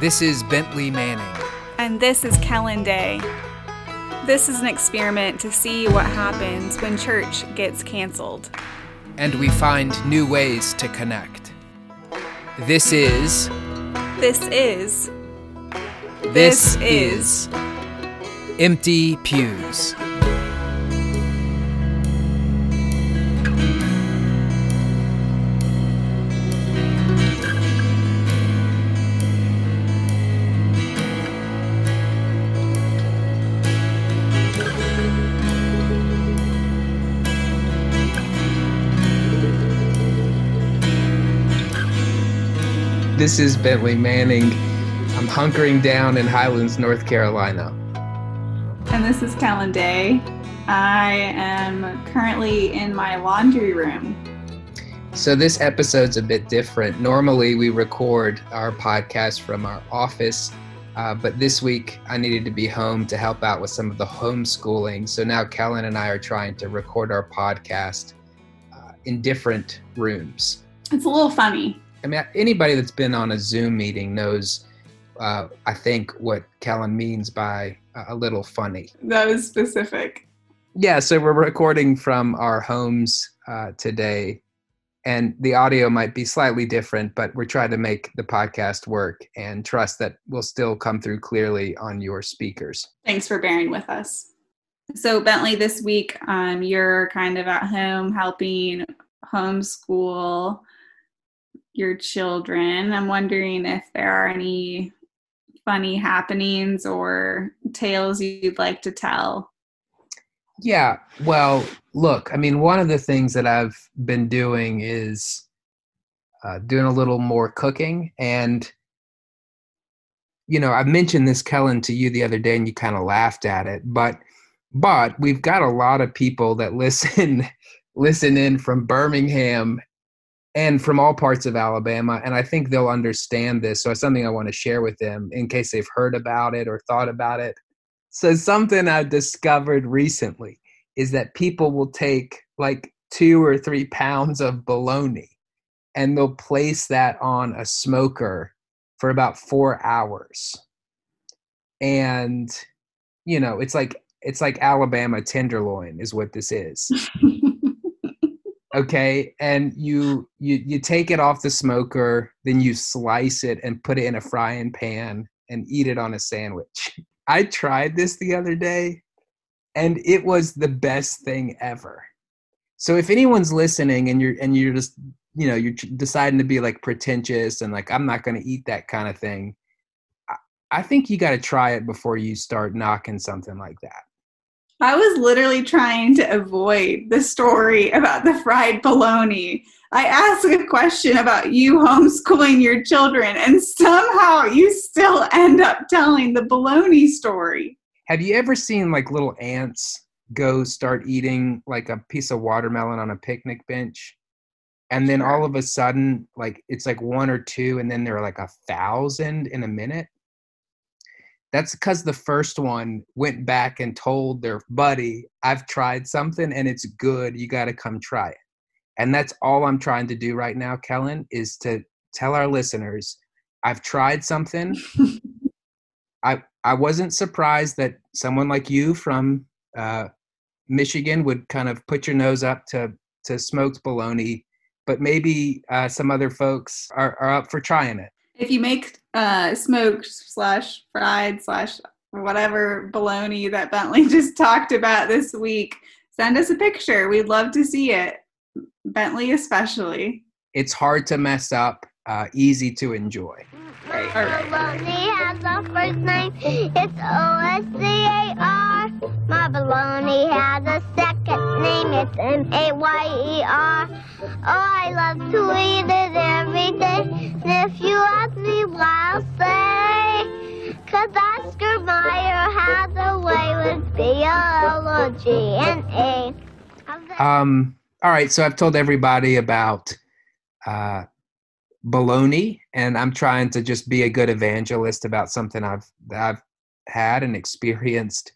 This is Bentley Manning. And this is Kellen Day. This is an experiment to see what happens when church gets canceled. And we find new ways to connect. This is. This is. This, is. Empty Pews. This is Bentley Manning. I'm hunkering down in Highlands, North Carolina. And this is Kellen Day. I am currently in my laundry room. So, this episode's a bit different. Normally, we record our podcast from our office, uh, but this week I needed to be home to help out with some of the homeschooling. So, now Kellen and I are trying to record our podcast uh, in different rooms. It's a little funny. I mean, anybody that's been on a Zoom meeting knows, uh, I think, what Kellen means by a little funny. That was specific. Yeah, so we're recording from our homes uh, today, and the audio might be slightly different, but we're trying to make the podcast work and trust that we'll still come through clearly on your speakers. Thanks for bearing with us. So, Bentley, this week um, you're kind of at home helping homeschool your children. I'm wondering if there are any funny happenings or tales you'd like to tell. Yeah, well, look, I mean, one of the things that I've been doing is uh, doing a little more cooking. And, you know, I mentioned this, Kellen, to you the other day, and you kind of laughed at it. But, but we've got a lot of people that listen listen in from Birmingham and from all parts of Alabama. And I think they'll understand this. So it's something I want to share with them in case they've heard about it or thought about it. So something I discovered recently is that people will take like two or three pounds of bologna and they'll place that on a smoker for about four hours. And you know, it's like it's like Alabama tenderloin is what this is. okay and you you you take it off the smoker then you slice it and put it in a frying pan and eat it on a sandwich. I tried this the other day and it was the best thing ever. So if anyone's listening and you're and you're just you know you're deciding to be like pretentious and like i'm not going to eat that kind of thing I think you got to try it before you start knocking something like that I was literally trying to avoid the story about the fried bologna. I asked a question about you homeschooling your children, and somehow you still end up telling the bologna story. Have you ever seen like little ants go start eating like a piece of watermelon on a picnic bench? And then all of a sudden, like it's like one or two, and then there are like a thousand in a minute? That's because the first one went back and told their buddy, I've tried something and it's good. You got to come try it. And that's all I'm trying to do right now, Kellen, is to tell our listeners, I've tried something. I I wasn't surprised that someone like you from uh, Michigan would kind of put your nose up to to smoked bologna, but maybe uh, some other folks are, are up for trying it. If you make uh, smoked slash fried slash whatever bologna that Bentley just talked about this week, send us a picture. We'd love to see it. Bentley, especially. It's hard to mess up, uh, easy to enjoy. Right, all right. Bologna has a first name. It's O S C A R. My bologna has a second name. It's M A Y E R. Oh, I love to eat it every day. And if you ask me why, I'll say, cause Oscar Mayer has a way with B O L O G N A. Um, all right, so I've told everybody about uh, baloney, and I'm trying to just be a good evangelist about something I've I've had and experienced.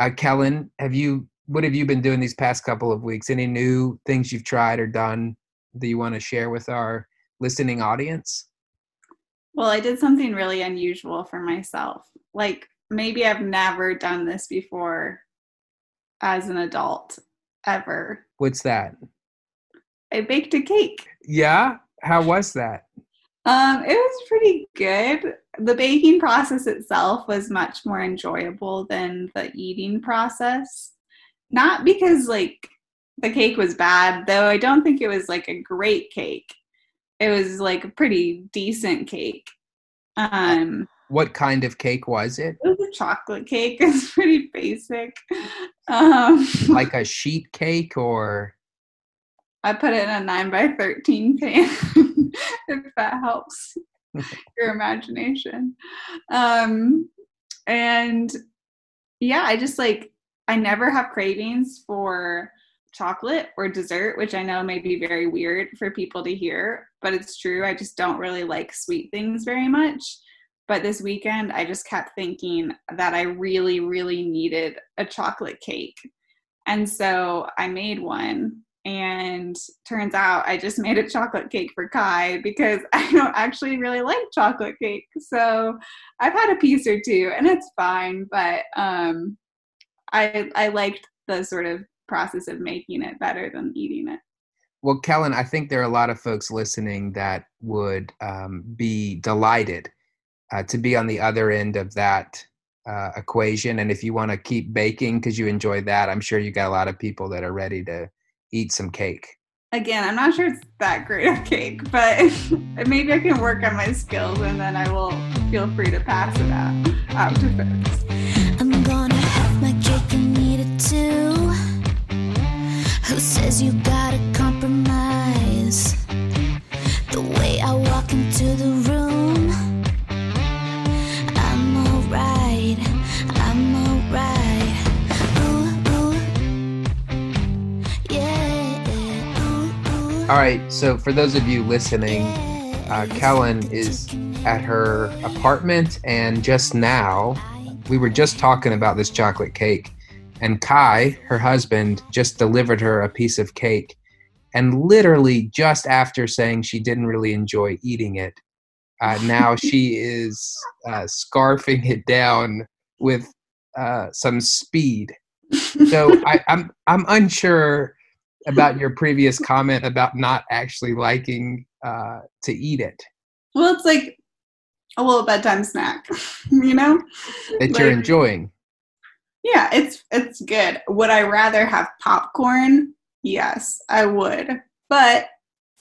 Uh, Kellen, have you? What have you been doing these past couple of weeks? Any new things you've tried or done that you want to share with our listening audience? Well, I did something really unusual for myself. Like maybe I've never done this before as an adult ever. What's that? I baked a cake. Yeah? How was that? Um, it was pretty good. The baking process itself was much more enjoyable than the eating process. Not because like the cake was bad, though I don't think it was like a great cake. It was like a pretty decent cake. Um What kind of cake was it? it was a chocolate cake. It's pretty basic. Um Like a sheet cake or I put it in a nine by thirteen pan, if that helps your imagination. Um, and yeah, I just like I never have cravings for chocolate or dessert, which I know may be very weird for people to hear, but it's true. I just don't really like sweet things very much. But this weekend, I just kept thinking that I really, really needed a chocolate cake. And so I made one and turns out I just made a chocolate cake for Kai because I don't actually really like chocolate cake. So I've had a piece or two and it's fine, but um I I liked the sort of process of making it better than eating it. Well, Kellen, I think there are a lot of folks listening that would um, be delighted uh, to be on the other end of that uh, equation. And if you want to keep baking because you enjoy that, I'm sure you got a lot of people that are ready to eat some cake. Again, I'm not sure it's that great of cake, but maybe I can work on my skills and then I will feel free to pass it out, out to folks. Who you gotta compromise? The way I walk into the room, I'm alright, I'm alright. Ooh, ooh, yeah. Ooh, All right. So, for those of you listening, uh, Kellen is at her apartment, and just now, we were just talking about this chocolate cake, and Kai, her husband, just delivered her a piece of cake. And literally, just after saying she didn't really enjoy eating it, uh, now she is uh, scarfing it down with uh, some speed. So I, I'm I'm unsure about your previous comment about not actually liking uh, to eat it Well, it's like a little bedtime snack, you know? that you're enjoying. Yeah, it's it's good. Would I rather have popcorn? Yes, I would. But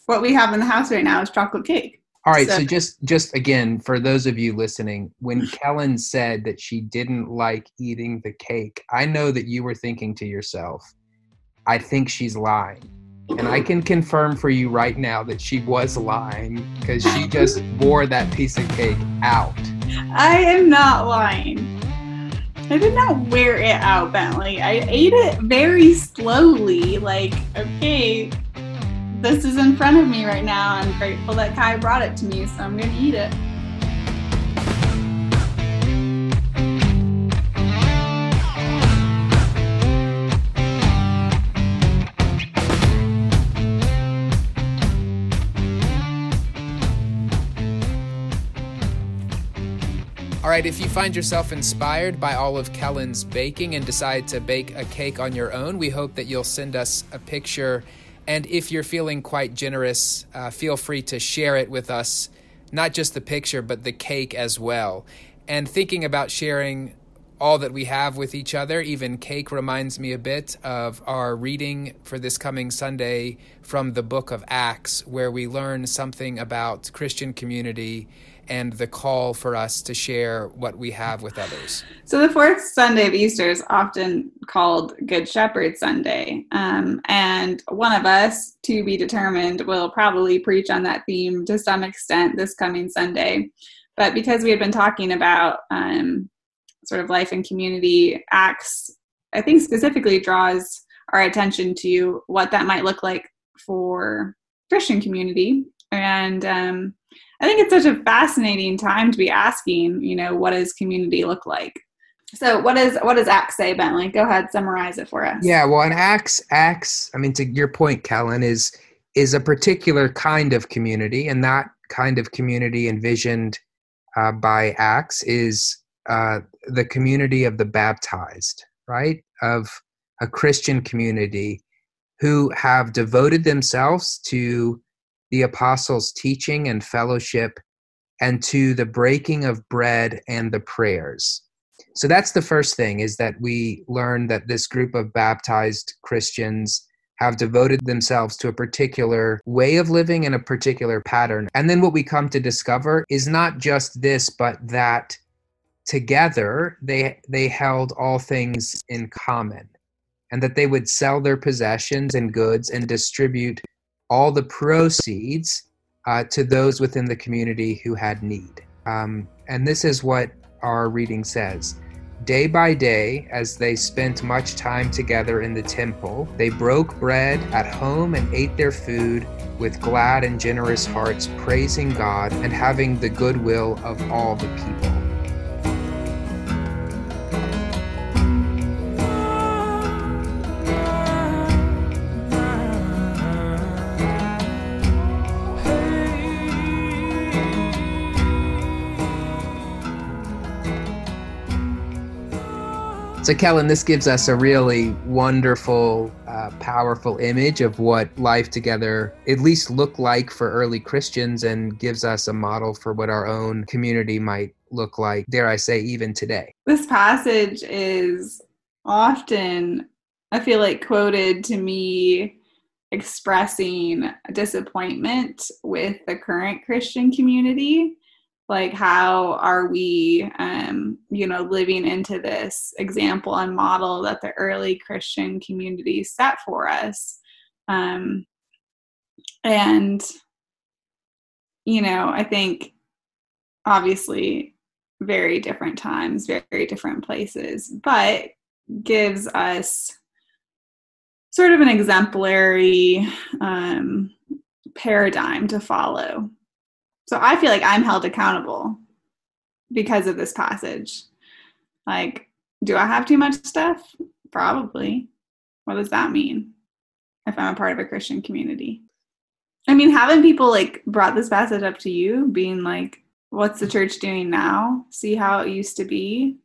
what we have in the house right now is chocolate cake. All right, so So- just just again for those of you listening, when Kellen said that she didn't like eating the cake, I know that you were thinking to yourself, I think she's lying. And I can confirm for you right now that she was lying because she just wore that piece of cake out. I am not lying. I did not wear it out, Bentley. I ate it very slowly. Like, okay, this is in front of me right now. I'm grateful that Kai brought it to me, so I'm gonna eat it. Right, if you find yourself inspired by all of Kellen's baking and decide to bake a cake on your own, we hope that you'll send us a picture. And if you're feeling quite generous, uh, feel free to share it with us, not just the picture, but the cake as well. And thinking about sharing all that we have with each other, even cake reminds me a bit of our reading for this coming Sunday from the book of Acts, where we learn something about Christian community and the call for us to share what we have with others. So the fourth Sunday of Easter is often called Good Shepherd Sunday. Um, and one of us, to be determined, will probably preach on that theme to some extent this coming Sunday. But because we had been talking about um, sort of life and community acts, I think specifically draws our attention to what that might look like for Christian community. And um, I think it's such a fascinating time to be asking, you know, what does community look like? So what is what does Acts say, Bentley? Go ahead, summarize it for us. Yeah, well, an acts acts. I mean, to your point, Kellen, is is a particular kind of community, and that kind of community envisioned uh, by Acts is uh, the community of the baptized, right? Of a Christian community who have devoted themselves to the apostles' teaching and fellowship and to the breaking of bread and the prayers. So that's the first thing is that we learn that this group of baptized Christians have devoted themselves to a particular way of living and a particular pattern. And then what we come to discover is not just this, but that together they they held all things in common and that they would sell their possessions and goods and distribute all the proceeds uh, to those within the community who had need. Um, and this is what our reading says. Day by day, as they spent much time together in the temple, they broke bread at home and ate their food with glad and generous hearts, praising God and having the goodwill of all the people. So, Kellen, this gives us a really wonderful, uh, powerful image of what life together at least looked like for early Christians and gives us a model for what our own community might look like, dare I say, even today. This passage is often, I feel like, quoted to me expressing disappointment with the current Christian community like how are we um, you know living into this example and model that the early christian community set for us? Um, and you know i think obviously very different times very different places but gives us sort of an exemplary um, paradigm to follow so I feel like I'm held accountable because of this passage. Like, do I have too much stuff? Probably. What does that mean if I'm a part of a Christian community? I mean, haven't people like brought this passage up to you, being like, what's the church doing now? See how it used to be?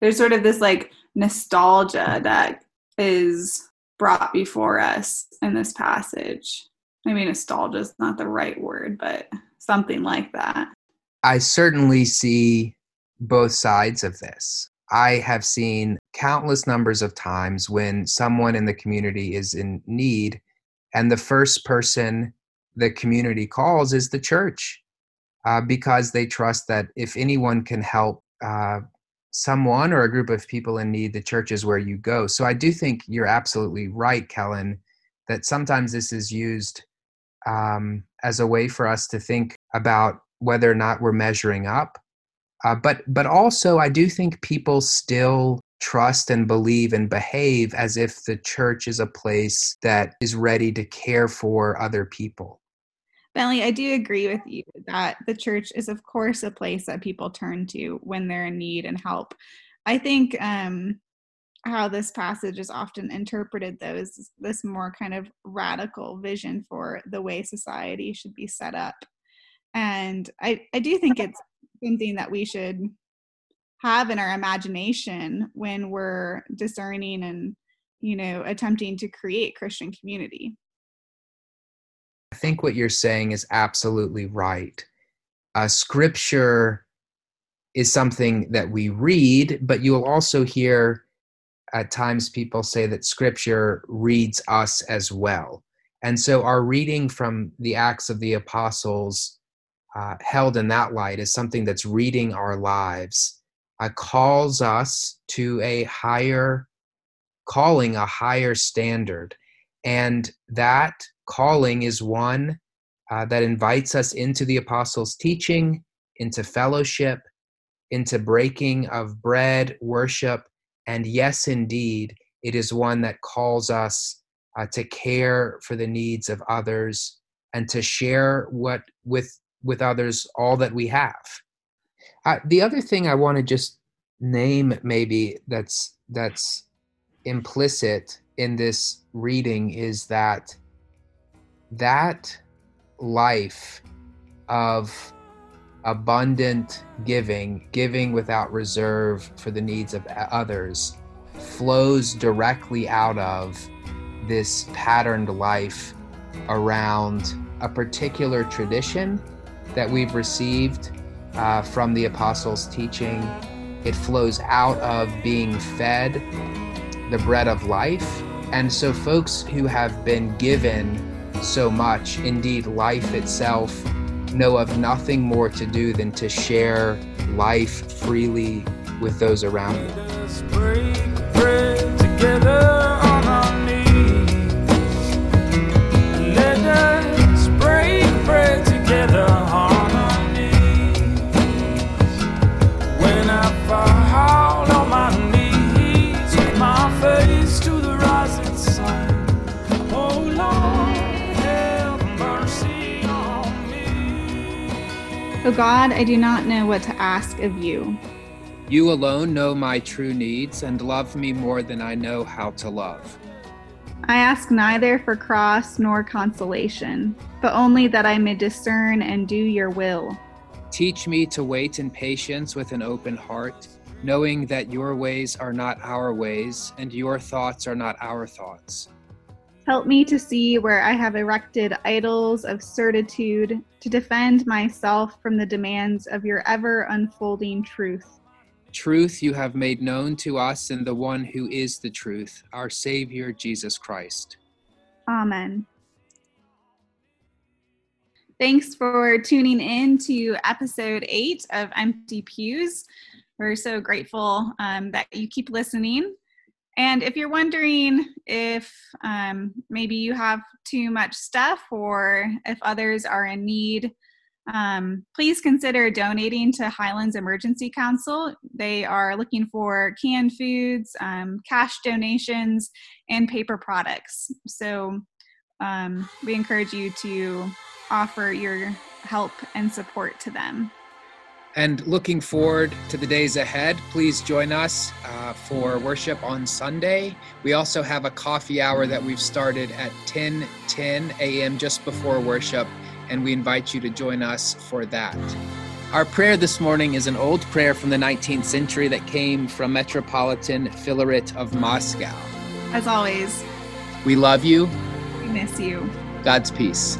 There's sort of this like nostalgia that is brought before us in this passage. I mean, nostalgia is not the right word, but something like that. I certainly see both sides of this. I have seen countless numbers of times when someone in the community is in need, and the first person the community calls is the church uh, because they trust that if anyone can help uh, someone or a group of people in need, the church is where you go. So I do think you're absolutely right, Kellen, that sometimes this is used um, as a way for us to think about whether or not we're measuring up. Uh, but but also, I do think people still trust and believe and behave as if the church is a place that is ready to care for other people. Bentley, I do agree with you that the church is, of course, a place that people turn to when they're in need and help. I think um, how this passage is often interpreted though is this more kind of radical vision for the way society should be set up. And i i do think it's something that we should have in our imagination when we're discerning and you know attempting to create christian community. I think what you're saying is absolutely right. Uh, scripture is something that we read but you'll also hear at times people say that scripture reads us as well. And so our reading from the Acts of the Apostles, uh, held in that light, is something that's reading our lives, uh, calls us to a higher calling, a higher standard. And that calling is one uh, that invites us into the Apostles' teaching, into fellowship, into breaking of bread, worship, and yes, indeed, it is one that calls us uh, to care for the needs of others and to share what with with others all that we have. Uh, the other thing I want to just name maybe that's that's implicit in this reading is that that life of abundant giving, giving without reserve for the needs of others, flows directly out of this patterned life around a particular tradition that we've received uh, from the apostles' teaching. It flows out of being fed the bread of life. And so, folks who have been given so much, indeed, life itself, know of nothing more to do than to share life freely with those around them. O God, I do not know what to ask of you. You alone know my true needs and love me more than I know how to love. I ask neither for cross nor consolation, but only that I may discern and do your will. Teach me to wait in patience with an open heart, knowing that your ways are not our ways and your thoughts are not our thoughts. Help me to see where I have erected idols of certitude to defend myself from the demands of your ever unfolding truth. Truth you have made known to us in the one who is the truth, our Savior Jesus Christ. Amen. Thanks for tuning in to episode eight of Empty Pews. We're so grateful um, that you keep listening. And if you're wondering if um, maybe you have too much stuff or if others are in need, um, please consider donating to Highlands Emergency Council. They are looking for canned foods, um, cash donations, and paper products. So um, we encourage you to offer your help and support to them. And looking forward to the days ahead, please join us uh, for worship on Sunday. We also have a coffee hour that we've started at 10 10 a.m. just before worship, and we invite you to join us for that. Our prayer this morning is an old prayer from the 19th century that came from Metropolitan Filaret of Moscow. As always, we love you. We miss you. God's peace.